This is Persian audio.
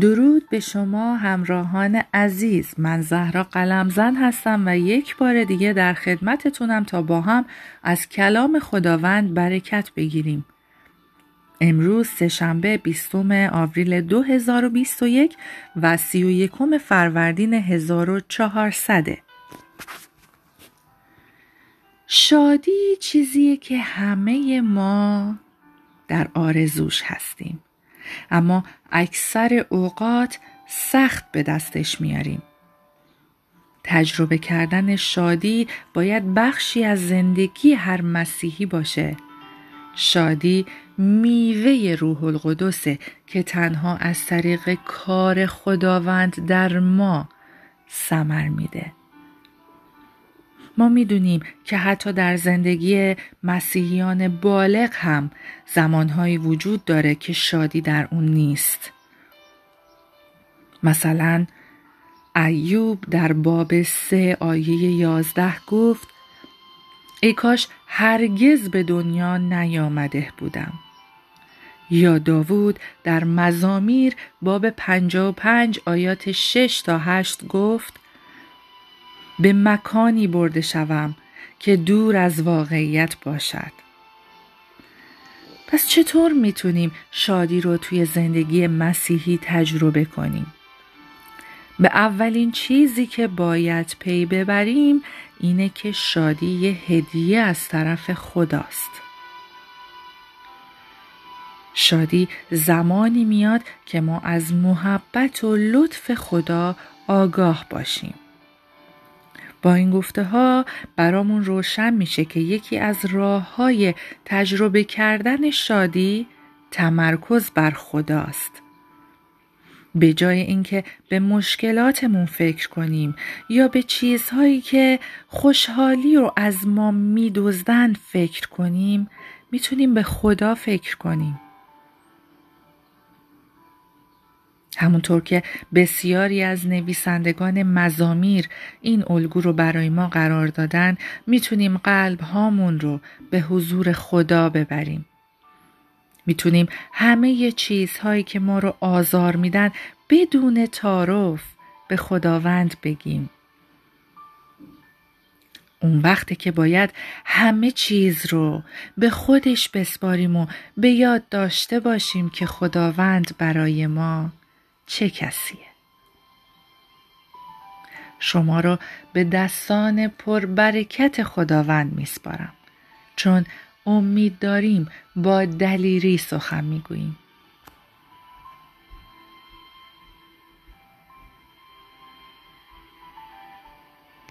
درود به شما همراهان عزیز. من زهرا قلمزن هستم و یک بار دیگه در خدمتتونم تا با هم از کلام خداوند برکت بگیریم. امروز سهشنبه 20 آوریل 2021 و 31 فروردین 1400 شادی چیزیه که همه ما در آرزوش هستیم. اما اکثر اوقات سخت به دستش میاریم. تجربه کردن شادی باید بخشی از زندگی هر مسیحی باشه. شادی میوه روح القدسه که تنها از طریق کار خداوند در ما سمر میده. ما می‌دونیم که حتی در زندگی مسیحیان بالغ هم زمانهایی وجود داره که شادی در اون نیست. مثلا ایوب در باب سه آیه یازده گفت ای کاش هرگز به دنیا نیامده بودم. یا داوود در مزامیر باب پنجا و پنج آیات شش تا هشت گفت به مکانی برده شوم که دور از واقعیت باشد. پس چطور می‌تونیم شادی رو توی زندگی مسیحی تجربه کنیم؟ به اولین چیزی که باید پی ببریم اینه که شادی یه هدیه از طرف خداست. شادی زمانی میاد که ما از محبت و لطف خدا آگاه باشیم. با این گفته ها برامون روشن میشه که یکی از راه های تجربه کردن شادی تمرکز بر خداست. به جای اینکه به مشکلاتمون فکر کنیم یا به چیزهایی که خوشحالی رو از ما میدزدن فکر کنیم می‌تونیم به خدا فکر کنیم. همونطور که بسیاری از نویسندگان مزامیر این الگو رو برای ما قرار دادن می‌تونیم قلب هامون رو به حضور خدا ببریم. می‌تونیم همه چیزهایی که ما رو آزار میدن بدون تعارف به خداوند بگیم. اون وقتی که باید همه چیز رو به خودش بسپاریم و به یاد داشته باشیم که خداوند برای ما چه کسیه؟ شما را به دستان پربرکت خداوند میسپارم چون امید داریم با دلیری سخن می‌گوییم